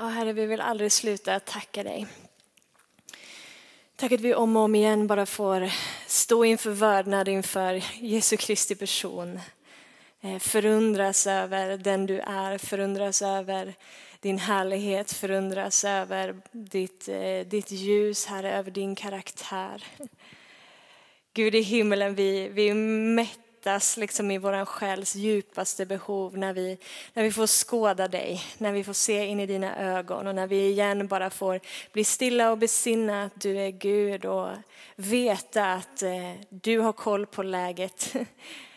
Ja, Herre, vi vill aldrig sluta tacka dig. Tack att vi om och om igen bara får stå inför vördnad inför Jesu Kristi person. Eh, förundras över den du är, förundras över din härlighet, förundras över ditt, eh, ditt ljus, Herre, över din karaktär. Gud i himmelen, vi, vi är mätta mättas liksom i vår själs djupaste behov när vi, när vi får skåda dig, när vi får se in i dina ögon och när vi igen bara får bli stilla och besinna att du är Gud och veta att eh, du har koll på läget.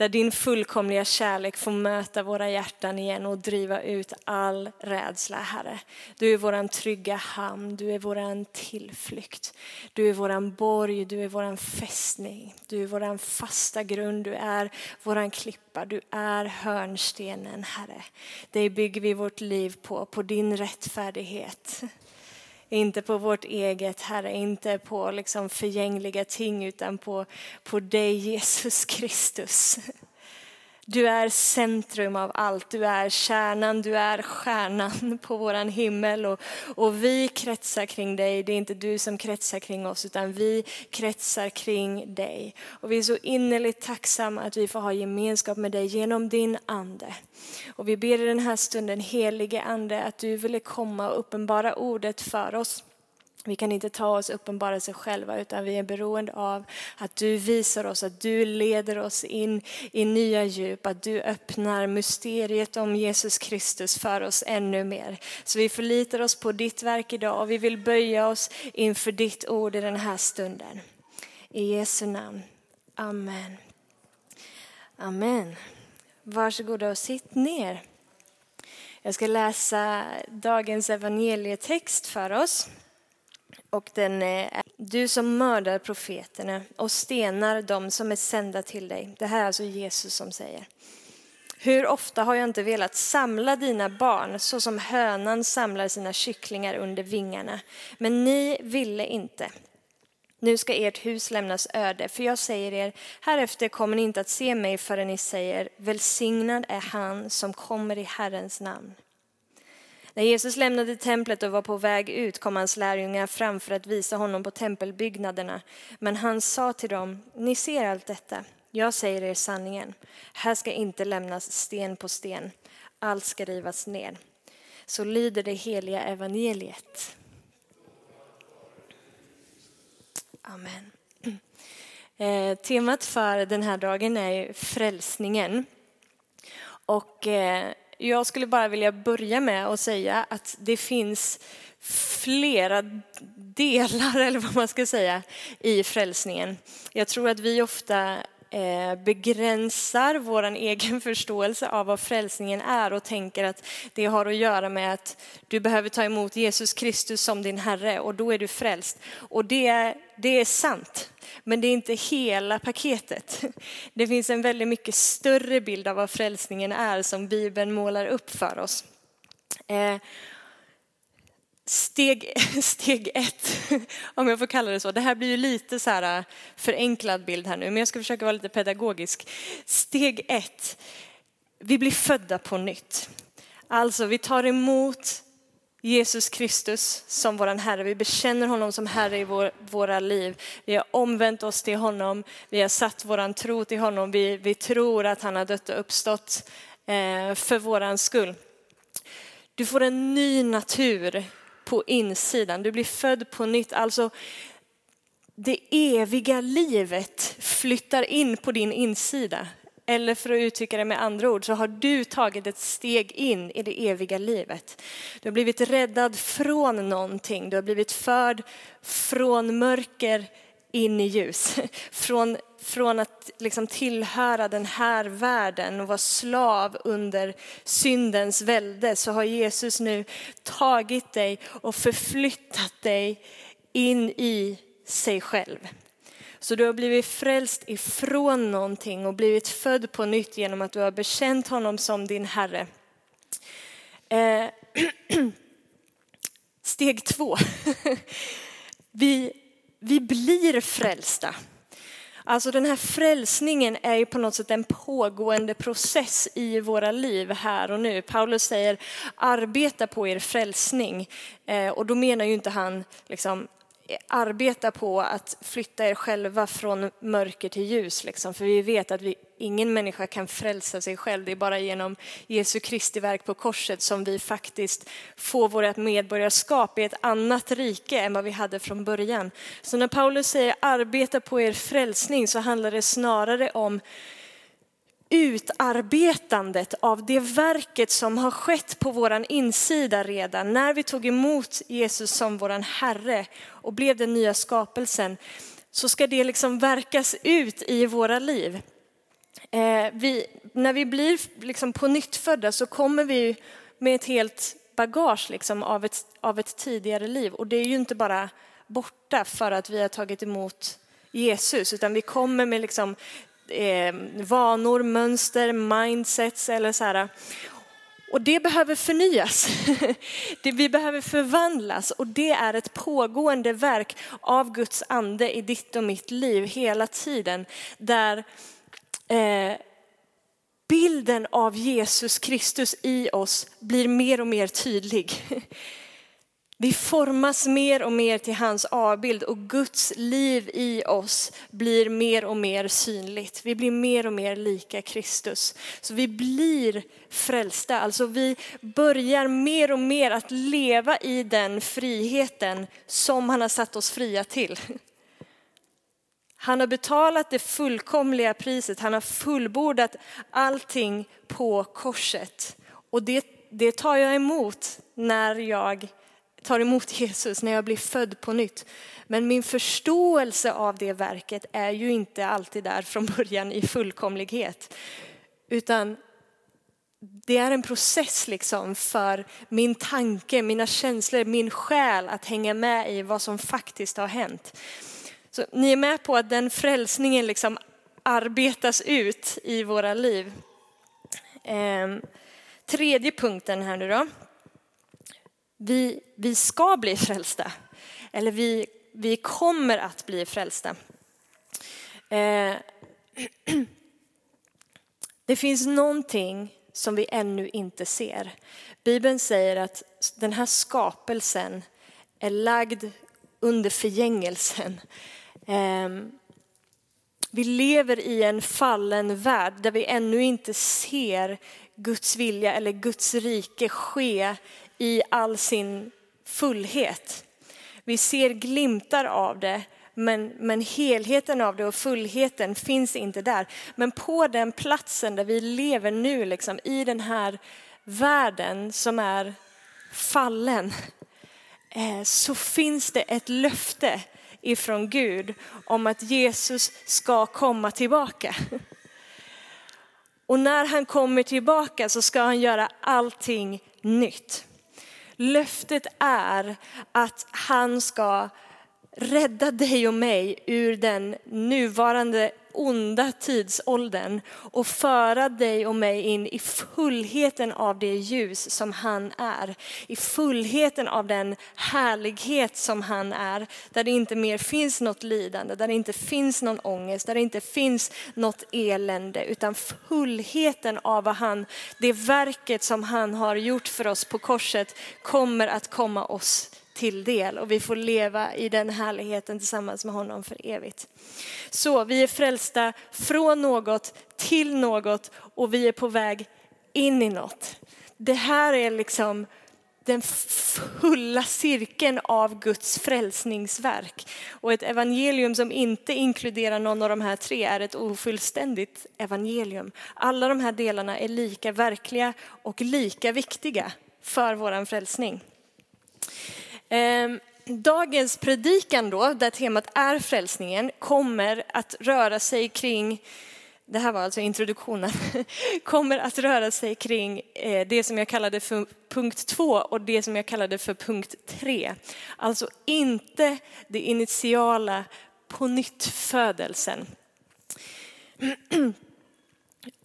Där din fullkomliga kärlek får möta våra hjärtan igen och driva ut all rädsla, Herre. Du är våran trygga hamn, du är våran tillflykt. Du är våran borg, du är våran fästning. Du är våran fasta grund, du är våran klippa, du är hörnstenen, Herre. Det bygger vi vårt liv på, på din rättfärdighet. Inte på vårt eget, Herre, inte på liksom förgängliga ting utan på, på dig Jesus Kristus. Du är centrum av allt, du är kärnan, du är stjärnan på våran himmel och, och vi kretsar kring dig. Det är inte du som kretsar kring oss utan vi kretsar kring dig. Och vi är så innerligt tacksamma att vi får ha gemenskap med dig genom din ande. Och vi ber i den här stunden, helige ande, att du ville komma och uppenbara ordet för oss. Vi kan inte ta oss uppenbarelse själva utan vi är beroende av att du visar oss, att du leder oss in i nya djup, att du öppnar mysteriet om Jesus Kristus för oss ännu mer. Så vi förlitar oss på ditt verk idag och vi vill böja oss inför ditt ord i den här stunden. I Jesu namn. Amen. Amen. Varsågoda och sitt ner. Jag ska läsa dagens evangelietext för oss. Och den är, du som mördar profeterna och stenar dem som är sända till dig. Det här är alltså Jesus som säger. Hur ofta har jag inte velat samla dina barn så som hönan samlar sina kycklingar under vingarna. Men ni ville inte. Nu ska ert hus lämnas öde, för jag säger er, härefter kommer ni inte att se mig förrän ni säger, välsignad är han som kommer i Herrens namn. När Jesus lämnade templet och var på väg ut kom hans lärjungar fram för att visa honom på tempelbyggnaderna. Men han sa till dem, ni ser allt detta. Jag säger er sanningen. Här ska inte lämnas sten på sten. Allt ska rivas ner. Så lyder det heliga evangeliet. Amen. Eh, temat för den här dagen är frälsningen. Och eh, jag skulle bara vilja börja med att säga att det finns flera delar, eller vad man ska säga, i frälsningen. Jag tror att vi ofta eh, begränsar vår egen förståelse av vad frälsningen är och tänker att det har att göra med att du behöver ta emot Jesus Kristus som din Herre och då är du frälst. Och det, det är sant. Men det är inte hela paketet. Det finns en väldigt mycket större bild av vad frälsningen är som Bibeln målar upp för oss. Eh, steg, steg ett, om jag får kalla det så. Det här blir ju lite så här eh, förenklad bild här nu, men jag ska försöka vara lite pedagogisk. Steg ett, vi blir födda på nytt. Alltså vi tar emot Jesus Kristus som vår Herre. Vi bekänner honom som Herre i vår, våra liv. Vi har omvänt oss till honom. Vi har satt vår tro till honom. Vi, vi tror att han har dött och uppstått eh, för vår skull. Du får en ny natur på insidan. Du blir född på nytt. Alltså det eviga livet flyttar in på din insida. Eller för att uttrycka det med andra ord så har du tagit ett steg in i det eviga livet. Du har blivit räddad från någonting. Du har blivit förd från mörker in i ljus. Från, från att liksom tillhöra den här världen och vara slav under syndens välde så har Jesus nu tagit dig och förflyttat dig in i sig själv. Så du har blivit frälst ifrån någonting och blivit född på nytt genom att du har bekänt honom som din Herre. Eh, steg två. Vi, vi blir frälsta. Alltså den här frälsningen är ju på något sätt en pågående process i våra liv här och nu. Paulus säger arbeta på er frälsning. Eh, och då menar ju inte han liksom arbeta på att flytta er själva från mörker till ljus. Liksom. För vi vet att vi, ingen människa kan frälsa sig själv. Det är bara genom Jesu Kristi verk på korset som vi faktiskt får vårt medborgarskap i ett annat rike än vad vi hade från början. Så när Paulus säger arbeta på er frälsning så handlar det snarare om utarbetandet av det verket som har skett på våran insida redan när vi tog emot Jesus som våran Herre och blev den nya skapelsen så ska det liksom verkas ut i våra liv. Eh, vi, när vi blir liksom på nytt födda så kommer vi med ett helt bagage liksom av, ett, av ett tidigare liv och det är ju inte bara borta för att vi har tagit emot Jesus, utan vi kommer med liksom eh, vanor, mönster, mindsets eller så här. Och det behöver förnyas. vi behöver förvandlas och det är ett pågående verk av Guds ande i ditt och mitt liv hela tiden. Där eh, bilden av Jesus Kristus i oss blir mer och mer tydlig. Vi formas mer och mer till hans avbild och Guds liv i oss blir mer och mer synligt. Vi blir mer och mer lika Kristus. Så vi blir frälsta, alltså vi börjar mer och mer att leva i den friheten som han har satt oss fria till. Han har betalat det fullkomliga priset, han har fullbordat allting på korset. Och det, det tar jag emot när jag tar emot Jesus när jag blir född på nytt. Men min förståelse av det verket är ju inte alltid där från början i fullkomlighet. Utan det är en process liksom för min tanke, mina känslor, min själ att hänga med i vad som faktiskt har hänt. Så ni är med på att den frälsningen liksom arbetas ut i våra liv. Ehm, tredje punkten här nu då vi, vi ska bli frälsta. Eller vi, vi kommer att bli frälsta. Eh, det finns någonting som vi ännu inte ser. Bibeln säger att den här skapelsen är lagd under förgängelsen. Ehm, vi lever i en fallen värld där vi ännu inte ser Guds vilja eller Guds rike ske i all sin fullhet. Vi ser glimtar av det, men, men helheten av det och fullheten finns inte där. Men på den platsen där vi lever nu, liksom, i den här världen som är fallen, eh, så finns det ett löfte ifrån Gud om att Jesus ska komma tillbaka. Och när han kommer tillbaka så ska han göra allting nytt. Löftet är att han ska rädda dig och mig ur den nuvarande onda tidsåldern och föra dig och mig in i fullheten av det ljus som han är. I fullheten av den härlighet som han är. Där det inte mer finns något lidande, där det inte finns någon ångest, där det inte finns något elände. Utan fullheten av vad han, det verket som han har gjort för oss på korset kommer att komma oss till del och vi får leva i den härligheten tillsammans med honom för evigt. Så vi är frälsta från något till något och vi är på väg in i något. Det här är liksom den fulla cirkeln av Guds frälsningsverk. Och ett evangelium som inte inkluderar någon av de här tre är ett ofullständigt evangelium. Alla de här delarna är lika verkliga och lika viktiga för vår frälsning. Ehm, dagens predikan då, där temat är frälsningen, kommer att röra sig kring det här var alltså introduktionen, kommer att röra sig kring eh, det som jag kallade för punkt två och det som jag kallade för punkt tre. Alltså inte det initiala på nytt födelsen.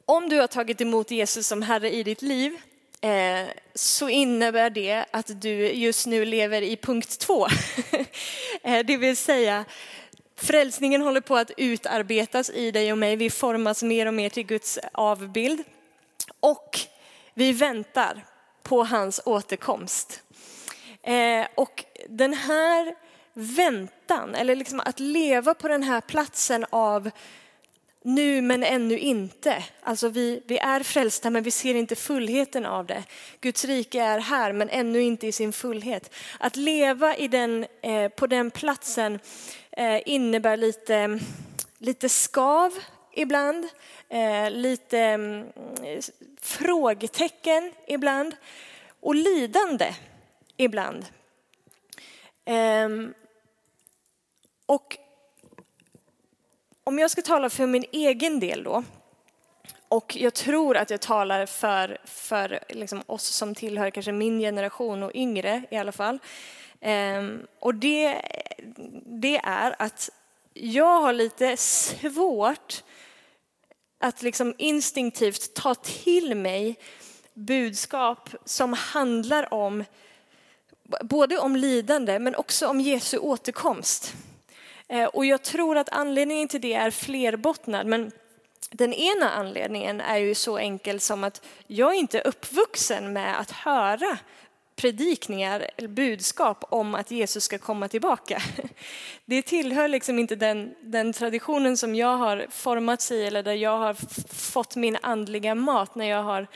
Om du har tagit emot Jesus som Herre i ditt liv Eh, så innebär det att du just nu lever i punkt två. Eh, det vill säga, Frälsningen håller på att utarbetas i dig och mig. Vi formas mer och mer till Guds avbild. Och vi väntar på hans återkomst. Eh, och den här väntan, eller liksom att leva på den här platsen av nu men ännu inte. Alltså vi, vi är frälsta men vi ser inte fullheten av det. Guds rike är här men ännu inte i sin fullhet. Att leva i den, eh, på den platsen eh, innebär lite, lite skav ibland, eh, lite mm, frågetecken ibland och lidande ibland. Ehm, och om jag ska tala för min egen del då, och jag tror att jag talar för, för liksom oss som tillhör kanske min generation och yngre i alla fall. Ehm, och det, det är att jag har lite svårt att liksom instinktivt ta till mig budskap som handlar om både om lidande men också om Jesu återkomst. Eh, och jag tror att anledningen till det är flerbottnad. Men den ena anledningen är ju så enkel som att jag inte är uppvuxen med att höra predikningar eller budskap om att Jesus ska komma tillbaka. Det tillhör liksom inte den, den traditionen som jag har formats i eller där jag har fått min andliga mat när jag har,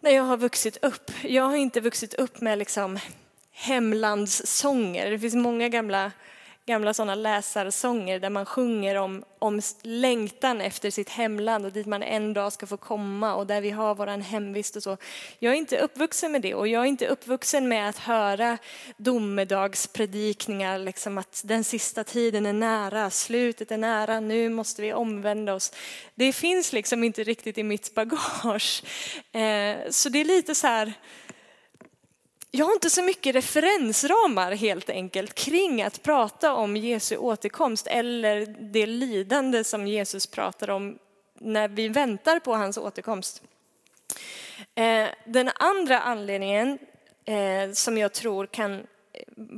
när jag har vuxit upp. Jag har inte vuxit upp med liksom hemlandssånger. Det finns många gamla gamla sådana läsarsånger där man sjunger om, om längtan efter sitt hemland och dit man en dag ska få komma och där vi har våran hemvist och så. Jag är inte uppvuxen med det och jag är inte uppvuxen med att höra domedagspredikningar, liksom att den sista tiden är nära, slutet är nära, nu måste vi omvända oss. Det finns liksom inte riktigt i mitt bagage. Eh, så det är lite så här, jag har inte så mycket referensramar helt enkelt kring att prata om Jesu återkomst eller det lidande som Jesus pratar om när vi väntar på hans återkomst. Eh, den andra anledningen eh, som jag tror kan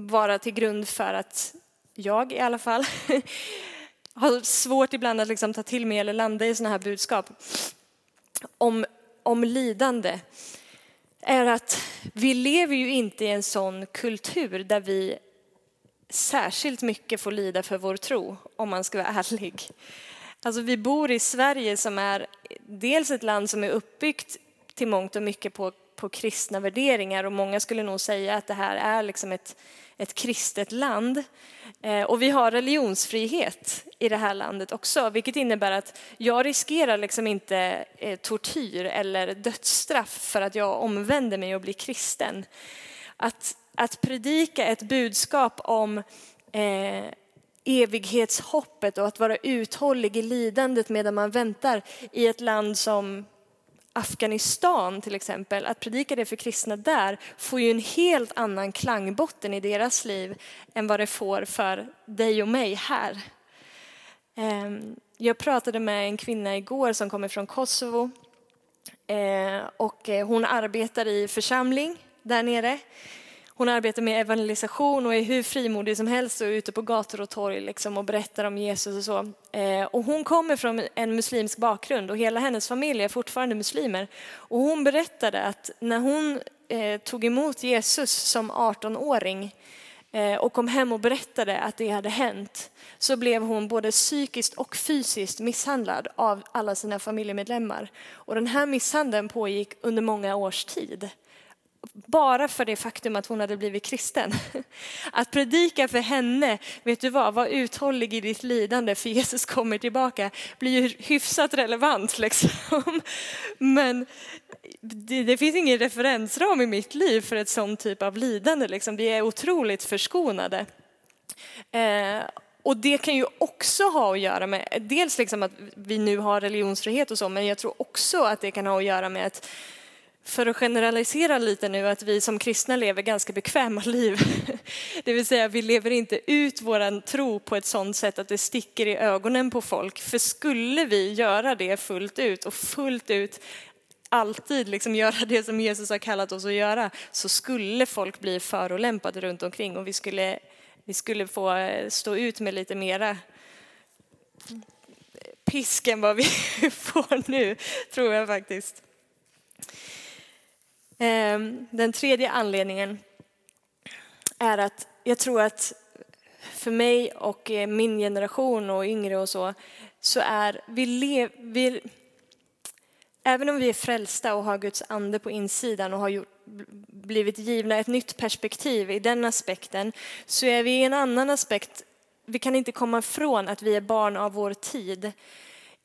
vara till grund för att jag i alla fall har svårt ibland att liksom ta till mig eller landa i sådana här budskap om, om lidande är att vi lever ju inte i en sån kultur där vi särskilt mycket får lida för vår tro, om man ska vara ärlig. Alltså vi bor i Sverige som är dels ett land som är uppbyggt till mångt och mycket på, på kristna värderingar och många skulle nog säga att det här är liksom ett, ett kristet land. Eh, och vi har religionsfrihet i det här landet också, vilket innebär att jag riskerar liksom inte eh, tortyr eller dödsstraff för att jag omvänder mig och blir kristen. Att, att predika ett budskap om eh, evighetshoppet och att vara uthållig i lidandet medan man väntar i ett land som Afghanistan till exempel, att predika det för kristna där får ju en helt annan klangbotten i deras liv än vad det får för dig och mig här. Ehm, jag pratade med en kvinna igår som kommer från Kosovo eh, och eh, hon arbetar i församling där nere. Hon arbetar med evangelisation och är hur frimodig som helst och är ute på gator och torg liksom och berättar om Jesus och så. Eh, och hon kommer från en muslimsk bakgrund och hela hennes familj är fortfarande muslimer. Och hon berättade att när hon eh, tog emot Jesus som 18-åring eh, och kom hem och berättade att det hade hänt så blev hon både psykiskt och fysiskt misshandlad av alla sina familjemedlemmar. Och den här misshandeln pågick under många års tid bara för det faktum att hon hade blivit kristen. Att predika för henne, vet du vad, var uthållig i ditt lidande för Jesus kommer tillbaka, blir ju hyfsat relevant liksom. Men det, det, finns ingen referensram i mitt liv för ett sånt typ av lidande, liksom. vi är otroligt förskonade. Eh, och det kan ju också ha att göra med, dels liksom att vi nu har religionsfrihet och så, men jag tror också att det kan ha att göra med att för att generalisera lite nu, att vi som kristna lever ganska bekväma liv. Det vill säga, vi lever inte ut vår tro på ett sådant sätt att det sticker i ögonen på folk. För skulle vi göra det fullt ut och fullt ut alltid liksom göra det som Jesus har kallat oss att göra, så skulle folk bli förolämpade runt omkring och vi skulle vi skulle få eh, stå ut med lite mera pisk än vad vi får nu, tror jag faktiskt. Ehm, den tredje anledningen är att jag tror att för mig och eh, min generation och yngre och så, så är vi, vi Även om vi är frälsta och har Guds ande på insidan och har gjort, blivit givna ett nytt perspektiv i den aspekten, så är vi i en annan aspekt, vi kan inte komma ifrån att vi är barn av vår tid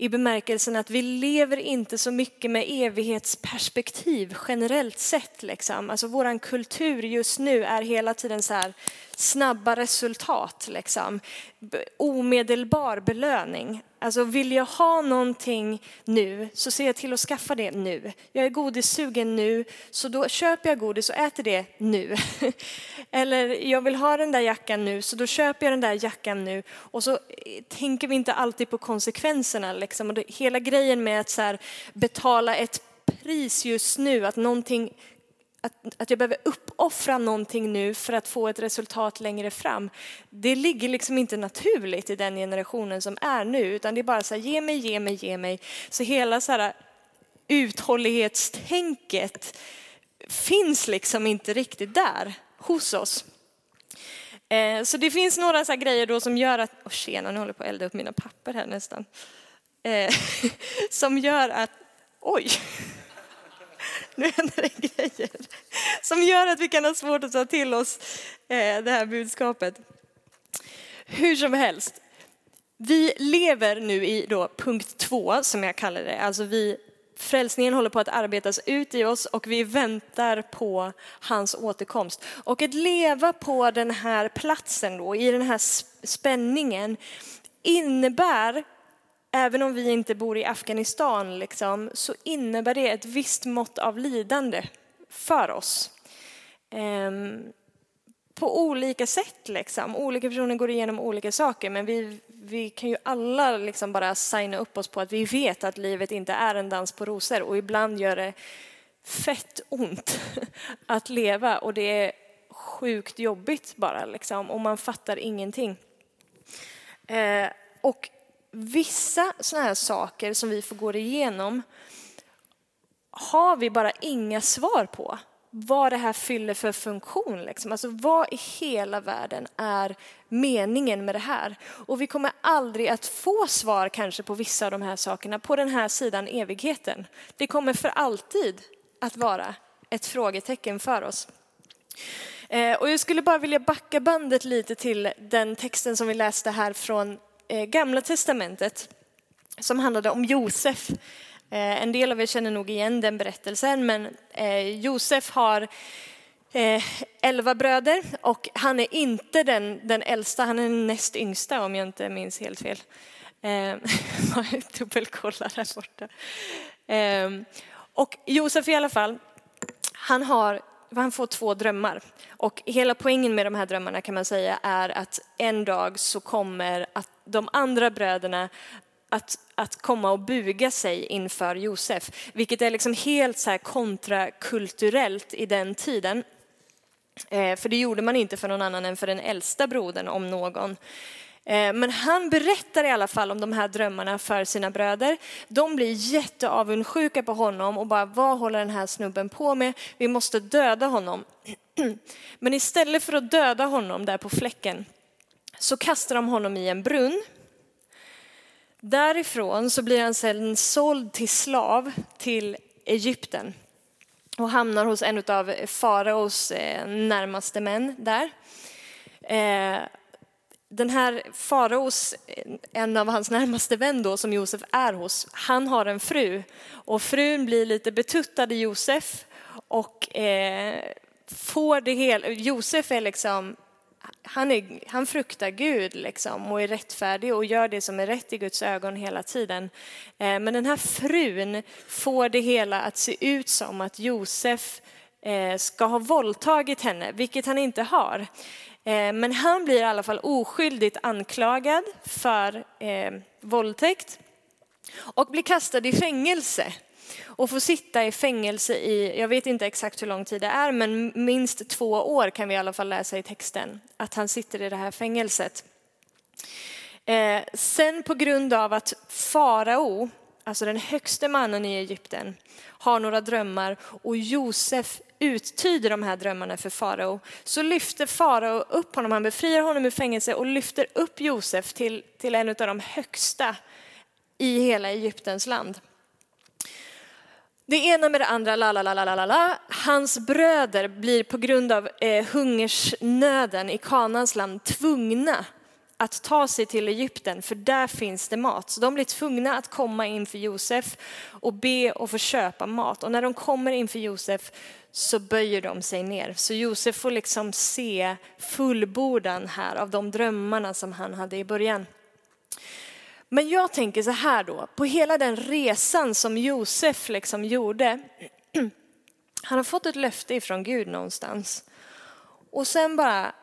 i bemärkelsen att vi lever inte så mycket med evighetsperspektiv generellt sett. Liksom. Alltså vår kultur just nu är hela tiden så här snabba resultat, liksom. omedelbar belöning. Alltså vill jag ha någonting nu så ser jag till att skaffa det nu. Jag är godissugen nu så då köper jag godis och äter det nu. Eller jag vill ha den där jackan nu så då köper jag den där jackan nu. Och så eh, tänker vi inte alltid på konsekvenserna. Liksom. Och det, hela grejen med att så här, betala ett pris just nu, att någonting att, att jag behöver uppoffra någonting nu för att få ett resultat längre fram. Det ligger liksom inte naturligt i den generationen som är nu, utan det är bara så här, ge mig, ge mig, ge mig. Så hela så här uthållighetstänket finns liksom inte riktigt där hos oss. Eh, så det finns några så grejer då som gör att, oh tjena nu håller jag på att elda upp mina papper här nästan. Eh, som gör att, oj, nu händer det grejer som gör att vi kan ha svårt att ta till oss eh, det här budskapet. Hur som helst, vi lever nu i då punkt två som jag kallar det, alltså vi Frälsningen håller på att arbetas ut i oss och vi väntar på hans återkomst. Och att leva på den här platsen då, i den här spänningen, innebär även om vi inte bor i Afghanistan, liksom, så innebär det ett visst mått av lidande för oss. Ehm, på olika sätt. Liksom. Olika personer går igenom olika saker, men vi, vi kan ju alla liksom bara signa upp oss på att vi vet att livet inte är en dans på rosor och ibland gör det fett ont att leva och det är sjukt jobbigt bara liksom, och man fattar ingenting. Eh, och vissa sådana här saker som vi får gå igenom har vi bara inga svar på. Vad det här fyller för funktion. Liksom. Alltså vad i hela världen är meningen med det här? Och vi kommer aldrig att få svar kanske på vissa av de här sakerna på den här sidan evigheten. Det kommer för alltid att vara ett frågetecken för oss. Eh, och jag skulle bara vilja backa bandet lite till den texten som vi läste här från Eh, Gamla testamentet som handlade om Josef. Eh, en del av er känner nog igen den berättelsen, men eh, Josef har elva bröder och han är inte den, den äldsta, han är den näst yngsta om jag inte minns helt fel. Jag dubbelkollar här borta. Och Josef i alla fall, han har han får två drömmar. Och hela poängen med de här drömmarna kan man säga är att en dag så kommer att de andra bröderna att, att komma och buga sig inför Josef, vilket är liksom helt så här kontrakulturellt i den tiden. Eh, för det gjorde man inte för någon annan än för den äldsta brodern om någon. Eh, men han berättar i alla fall om de här drömmarna för sina bröder. De blir jätteavundsjuka på honom och bara, vad håller den här snubben på med? Vi måste döda honom. Men istället för att döda honom där på fläcken så kastar de honom i en brunn. Därifrån så blir han sedan såld till slav till Egypten och hamnar hos en av faraos eh, närmaste män där. Eh, den här faraos, en av hans närmaste vän då som Josef är hos, han har en fru och frun blir lite betuttad i Josef och eh, får det hela, Josef är liksom, han, är, han fruktar Gud liksom och är rättfärdig och gör det som är rätt i Guds ögon hela tiden. Eh, men den här frun får det hela att se ut som att Josef eh, ska ha våldtagit henne, vilket han inte har. Eh, men han blir i alla fall oskyldigt anklagad för eh, våldtäkt och blir kastad i fängelse. och får sitta i fängelse i, jag vet inte exakt hur lång tid det är, men minst två år kan vi i alla fall läsa i texten, att han sitter i det här fängelset. Eh, sen på grund av att farao, alltså den högste mannen i Egypten, har några drömmar och Josef uttyder de här drömmarna för farao, så lyfter farao upp honom, han befriar honom ur fängelse och lyfter upp Josef till, till en av de högsta i hela Egyptens land. Det ena med det andra, la la la la la la. Hans bröder blir på grund av eh, hungersnöden i Kanans land tvungna att ta sig till Egypten, för där finns det mat. Så de blir tvungna att komma inför Josef och be och få köpa mat. Och när de kommer inför Josef så böjer de sig ner. Så Josef får liksom se fullbordan här av de drömmarna som han hade i början. Men jag tänker så här då, på hela den resan som Josef liksom gjorde. Han har fått ett löfte ifrån Gud någonstans. Och sen bara,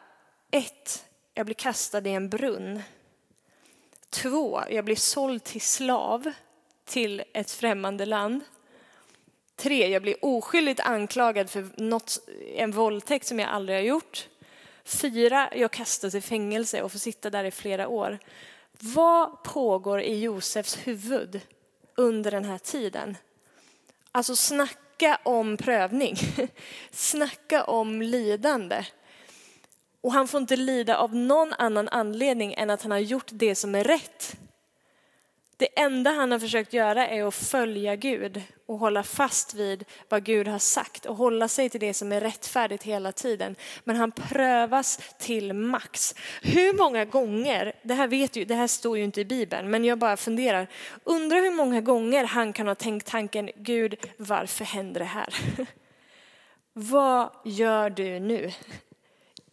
ett, jag blir kastad i en brunn. Två, jag blir såld till slav till ett främmande land. Tre, jag blir oskyldigt anklagad för något, en våldtäkt som jag aldrig har gjort. Fyra, jag kastas i fängelse och får sitta där i flera år. Vad pågår i Josefs huvud under den här tiden? Alltså snacka om prövning, snacka om lidande. Och han får inte lida av någon annan anledning än att han har gjort det som är rätt. Det enda han har försökt göra är att följa Gud och hålla fast vid vad Gud har sagt och hålla sig till det som är rättfärdigt hela tiden. Men han prövas till max. Hur många gånger, det här vet ju, det här står ju inte i Bibeln, men jag bara funderar, undrar hur många gånger han kan ha tänkt tanken, Gud varför händer det här? vad gör du nu?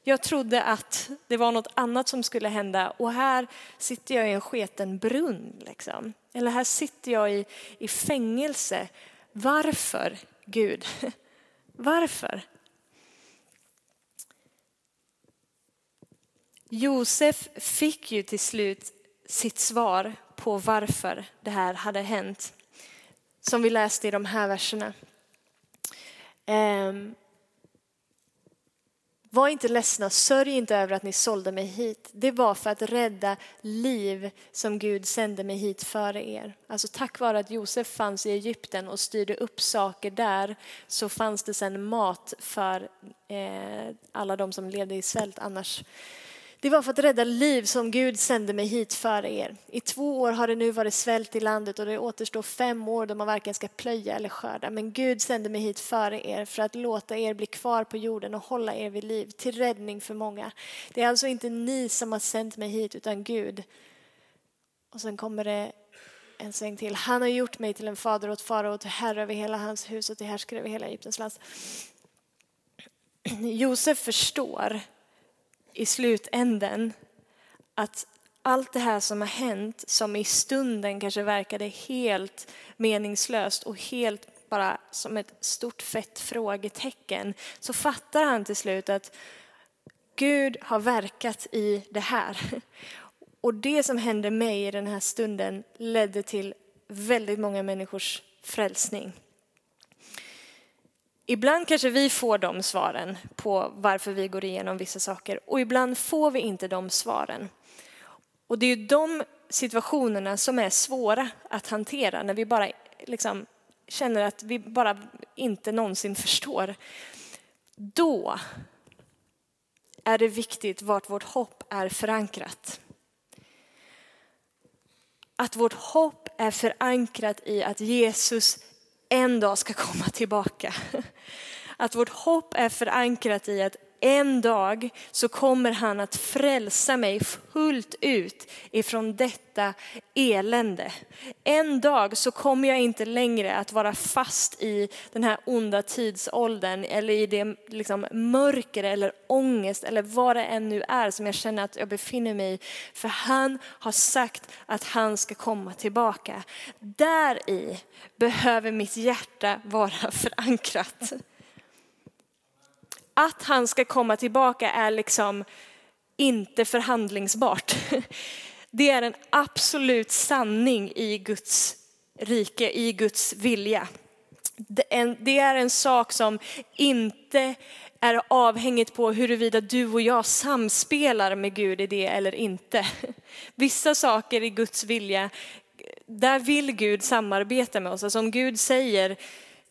Jag trodde att det var något annat som skulle hända och här sitter jag i en sketen brunn. Liksom. Eller här sitter jag i, i fängelse. Varför, Gud? Varför? Josef fick ju till slut sitt svar på varför det här hade hänt. Som vi läste i de här verserna. Ehm, var inte ledsna, sörj inte över att ni sålde mig hit. Det var för att rädda liv som Gud sände mig hit före er. Alltså tack vare att Josef fanns i Egypten och styrde upp saker där så fanns det sen mat för eh, alla de som levde i svält annars. Det var för att rädda liv som Gud sände mig hit före er. I två år har det nu varit svält i landet och det återstår fem år då man varken ska plöja eller skörda. Men Gud sände mig hit före er för att låta er bli kvar på jorden och hålla er vid liv till räddning för många. Det är alltså inte ni som har sänt mig hit utan Gud. Och sen kommer det en sväng till. Han har gjort mig till en fader åt farao och till herre över hela hans hus och till härskare över hela Egyptens land. Josef förstår i slutänden att allt det här som har hänt, som i stunden kanske verkade helt meningslöst och helt bara som ett stort fett frågetecken, så fattar han till slut att Gud har verkat i det här. Och det som hände mig i den här stunden ledde till väldigt många människors frälsning. Ibland kanske vi får de svaren på varför vi går igenom vissa saker och ibland får vi inte de svaren. Och det är ju de situationerna som är svåra att hantera när vi bara liksom känner att vi bara inte någonsin förstår. Då är det viktigt vart vårt hopp är förankrat. Att vårt hopp är förankrat i att Jesus en dag ska komma tillbaka. Att vårt hopp är förankrat i att en dag så kommer han att frälsa mig fullt ut ifrån detta elände. En dag så kommer jag inte längre att vara fast i den här onda tidsåldern eller i det liksom mörker eller ångest eller vad det än nu är som jag känner att jag befinner mig i. För han har sagt att han ska komma tillbaka. Där i behöver mitt hjärta vara förankrat att han ska komma tillbaka är liksom inte förhandlingsbart. Det är en absolut sanning i Guds rike, i Guds vilja. Det är en sak som inte är avhängigt på huruvida du och jag samspelar med Gud i det eller inte. Vissa saker i Guds vilja, där vill Gud samarbeta med oss. Alltså om Gud säger,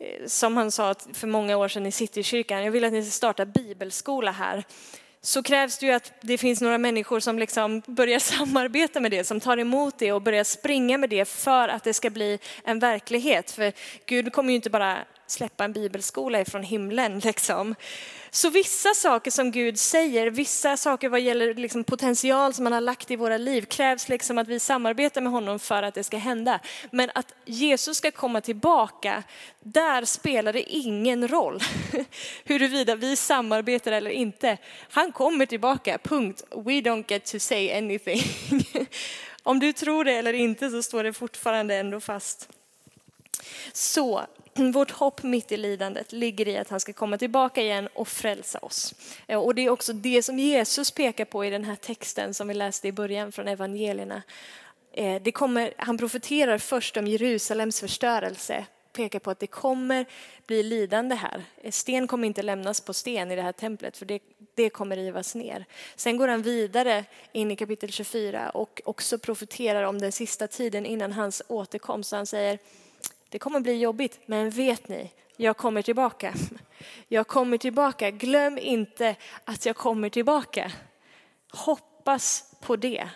Eh, som han sa för många år sedan i Citykyrkan, jag vill att ni ska starta bibelskola här så krävs det ju att det finns några människor som liksom börjar samarbeta med det, som tar emot det och börjar springa med det för att det ska bli en verklighet. För Gud kommer ju inte bara släppa en bibelskola ifrån himlen. Liksom. Så vissa saker som Gud säger, vissa saker vad gäller liksom potential som han har lagt i våra liv krävs liksom att vi samarbetar med honom för att det ska hända. Men att Jesus ska komma tillbaka, där spelar det ingen roll huruvida vi samarbetar eller inte. Han kommer tillbaka, punkt. We don't get to say anything. Om du tror det eller inte så står det fortfarande ändå fast. Så vårt hopp mitt i lidandet ligger i att han ska komma tillbaka igen och frälsa oss. Eh, och det är också det som Jesus pekar på i den här texten som vi läste i början från evangelierna. Eh, det kommer, han profeterar först om Jerusalems förstörelse, pekar på att det kommer bli lidande här. Eh, sten kommer inte lämnas på sten i det här templet för det, det kommer rivas ner. Sen går han vidare in i kapitel 24 och också profeterar om den sista tiden innan hans återkomst. Han säger det kommer bli jobbigt, men vet ni, jag kommer tillbaka. Jag kommer tillbaka. Glöm inte att jag kommer tillbaka. Hoppas på det,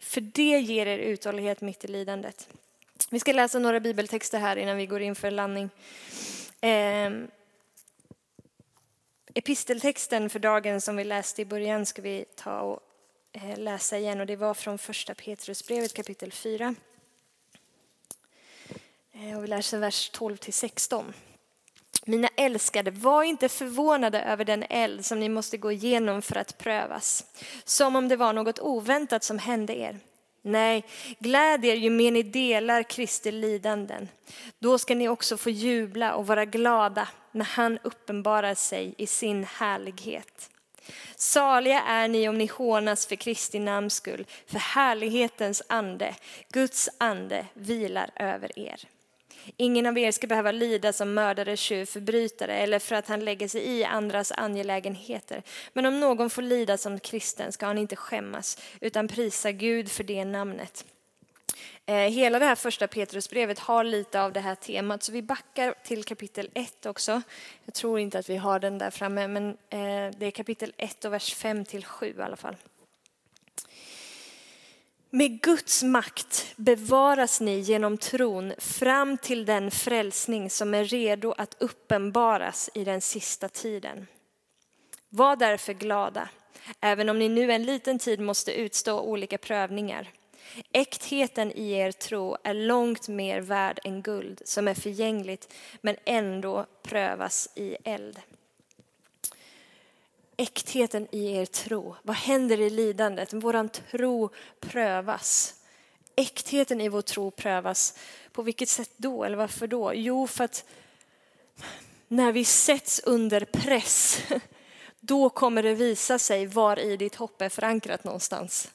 för det ger er uthållighet mitt i lidandet. Vi ska läsa några bibeltexter här innan vi går in för landning. Ehm, episteltexten för dagen som vi läste i början ska vi ta och eh, läsa igen och det var från första Petrusbrevet kapitel 4. Eh, och vi läser vers 12 till 16. Mina älskade, var inte förvånade över den eld som ni måste gå igenom för att prövas, som om det var något oväntat som hände er. Nej, gläd er ju mer ni delar Kristi lidanden. Då ska ni också få jubla och vara glada när han uppenbarar sig i sin härlighet. Saliga är ni om ni hånas för Kristi namns skull, för härlighetens ande, Guds ande, vilar över er. Ingen av er ska behöva lida som mördare, tjuv, förbrytare eller för att han lägger sig i andras angelägenheter. Men om någon får lida som kristen ska han inte skämmas utan prisa Gud för det namnet. Eh, hela det här första Petrusbrevet har lite av det här temat, så vi backar till kapitel 1 också. Jag tror inte att vi har den där framme, men eh, det är kapitel 1 och vers 5 till 7 i alla fall. Med Guds makt bevaras ni genom tron fram till den frälsning som är redo att uppenbaras i den sista tiden. Var därför glada, även om ni nu en liten tid måste utstå olika prövningar. Äktheten i er tro är långt mer värd än guld som är förgängligt men ändå prövas i eld äktheten i er tro. Vad händer i lidandet? Vår tro prövas. Äktheten i vår tro prövas. På vilket sätt då? Eller varför då? Jo, för att när vi sätts under press, då kommer det visa sig var i ditt hopp är förankrat någonstans.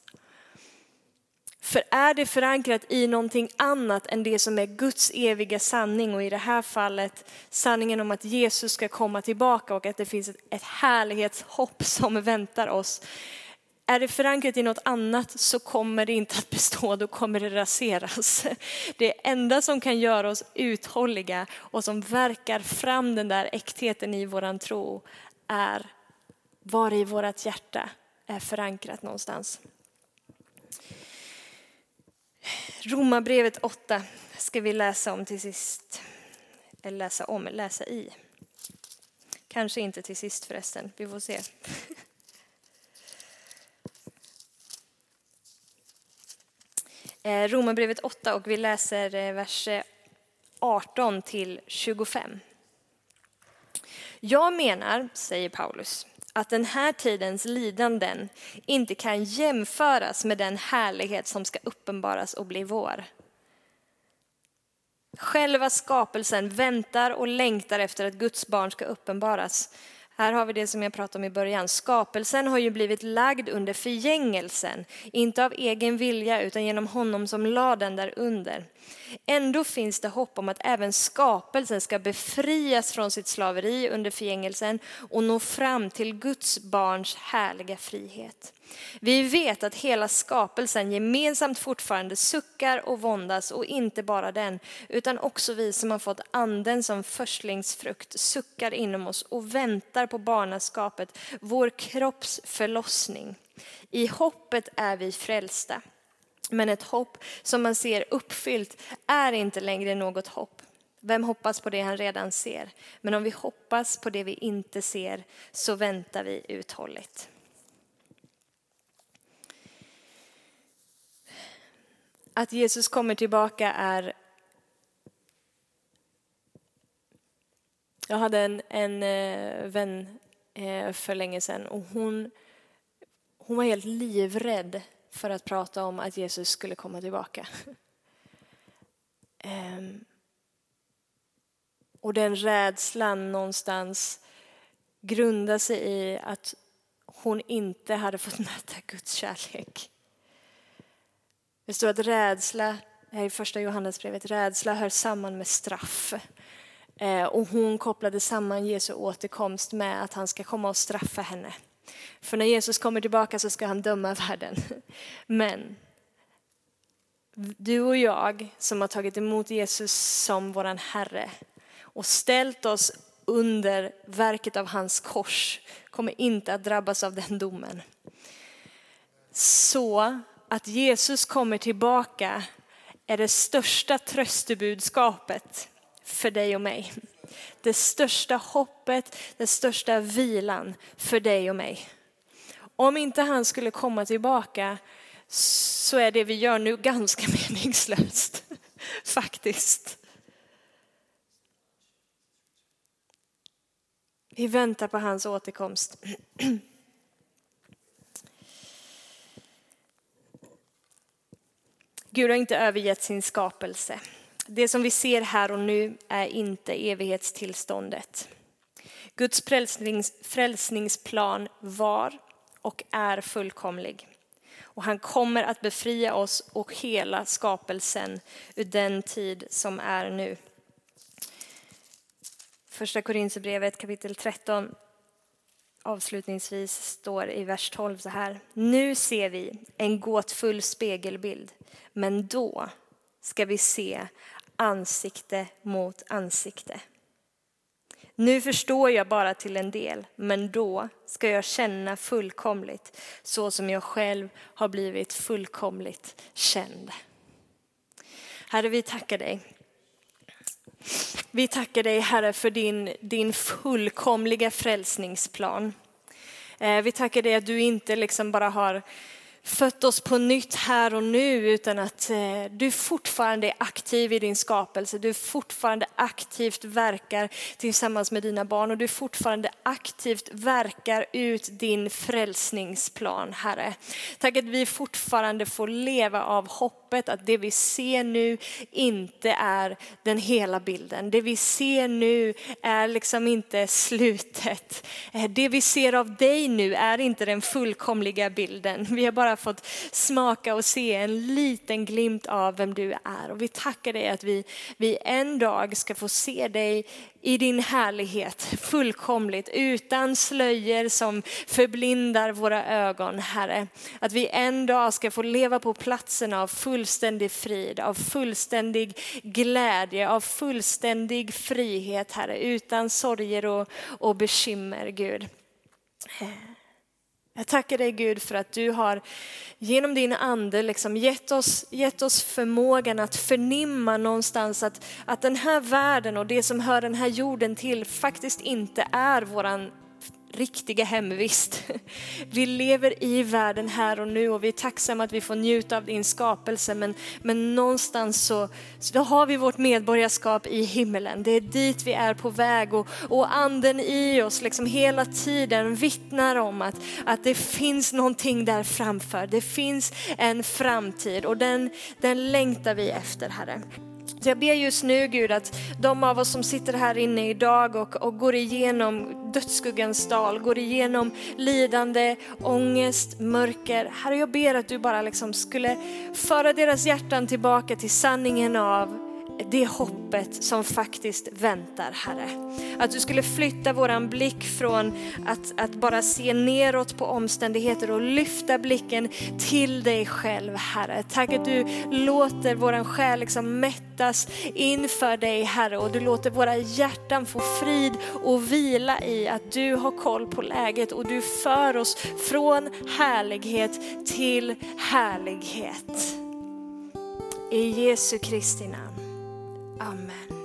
För är det förankrat i någonting annat än det som är Guds eviga sanning och i det här fallet sanningen om att Jesus ska komma tillbaka och att det finns ett härlighetshopp som väntar oss. Är det förankrat i något annat så kommer det inte att bestå, då kommer det raseras. Det enda som kan göra oss uthålliga och som verkar fram den där äktheten i våran tro är var i vårat hjärta är förankrat någonstans. Romarbrevet 8 ska vi läsa om till sist. Eller läsa om, läsa i. Kanske inte till sist förresten, vi får se. Eh, Romarbrevet 8 och vi läser eh, vers 18 till 25. Jag menar, säger Paulus, att den här tidens lidanden inte kan jämföras med den härlighet som ska uppenbaras och bli vår. Själva skapelsen väntar och längtar efter att Guds barn ska uppenbaras. Här har vi det som jag pratade om i början. Skapelsen har ju blivit lagd under förgängelsen, inte av egen vilja utan genom honom som lade den där under. Ändå finns det hopp om att även skapelsen ska befrias från sitt slaveri under förgängelsen och nå fram till Guds barns härliga frihet. Vi vet att hela skapelsen gemensamt fortfarande suckar och våndas och inte bara den, utan också vi som har fått anden som förstlingsfrukt suckar inom oss och väntar på barnaskapet, vår kropps förlossning. I hoppet är vi frälsta. Men ett hopp som man ser uppfyllt är inte längre något hopp. Vem hoppas på det han redan ser? Men om vi hoppas på det vi inte ser så väntar vi uthålligt. Att Jesus kommer tillbaka är... Jag hade en, en eh, vän eh, för länge sedan och hon, hon var helt livrädd för att prata om att Jesus skulle komma tillbaka. Ehm, och den rädslan någonstans grundade sig i att hon inte hade fått möta Guds kärlek. Det står att rädsla, här i första Johannesbrevet, rädsla hör samman med straff. Eh, och hon kopplade samman Jesu återkomst med att han ska komma och straffa henne. För när Jesus kommer tillbaka så ska han döma världen. Men du och jag som har tagit emot Jesus som våran Herre och ställt oss under verket av hans kors kommer inte att drabbas av den domen. Så att Jesus kommer tillbaka är det största tröstebudskapet för dig och mig. Det största hoppet, den största vilan för dig och mig. Om inte han skulle komma tillbaka så är det vi gör nu ganska meningslöst, faktiskt. Vi väntar på hans återkomst. Gud har inte övergett sin skapelse. Det som vi ser här och nu är inte evighetstillståndet. Guds frälsnings, frälsningsplan var och är fullkomlig. Och han kommer att befria oss och hela skapelsen ur den tid som är nu. Första Korinthierbrevet kapitel 13 avslutningsvis står i vers 12 så här. Nu ser vi en gåtfull spegelbild, men då ska vi se ansikte mot ansikte. Nu förstår jag bara till en del, men då ska jag känna fullkomligt så som jag själv har blivit fullkomligt känd. Herre, vi tackar dig. Vi tackar dig, Herre, för din, din fullkomliga frälsningsplan. Eh, vi tackar dig att du inte liksom bara har fött oss på nytt här och nu utan att eh, du fortfarande är aktiv i din skapelse. Du fortfarande aktivt verkar tillsammans med dina barn och du fortfarande aktivt verkar ut din frälsningsplan, Herre. Tack att vi fortfarande får leva av hopp hoppet att det vi ser nu inte är den hela bilden. Det vi ser nu är liksom inte slutet. Eh, det vi ser av dig nu är inte den fullkomliga bilden. Vi har bara fått smaka och se en liten glimt av vem du är. Och vi tackar dig att vi, vi en dag ska få se dig i din härlighet fullkomligt utan slöjor som förblindar våra ögon, Herre. Att vi en dag ska få leva på platsen av fullständig frid, av fullständig glädje, av fullständig frihet, Herre, utan sorger och, och bekymmer, Gud. Eh. Jag tackar dig Gud för att du har genom din ande liksom gett, oss, gett oss förmågan att förnimma någonstans att, att den här världen och det som hör den här jorden till faktiskt inte är våran riktiga hemvist. Vi lever i världen här och nu och vi är tacksamma att vi får njuta av din skapelse men, men någonstans så, så har vi vårt medborgarskap i himmelen. Det är dit vi är på väg och, och anden i oss liksom hela tiden vittnar om att, att det finns någonting där framför. Det finns en framtid och den, den längtar vi efter Herre. Jag ber just nu Gud att de av oss som sitter här inne idag och, och går igenom dödsskuggans dal, går igenom lidande, ångest, mörker. Herre jag ber att du bara liksom skulle föra deras hjärtan tillbaka till sanningen av det hoppet som faktiskt väntar, Herre. Att du skulle flytta våran blick från att, att bara se neråt på omständigheter och lyfta blicken till dig själv, Herre. Tack att du låter våran själ liksom mättas inför dig, Herre, och du låter våra hjärtan få frid och vila i att du har koll på läget och du för oss från härlighet till härlighet. I Jesu Kristi namn. Amen.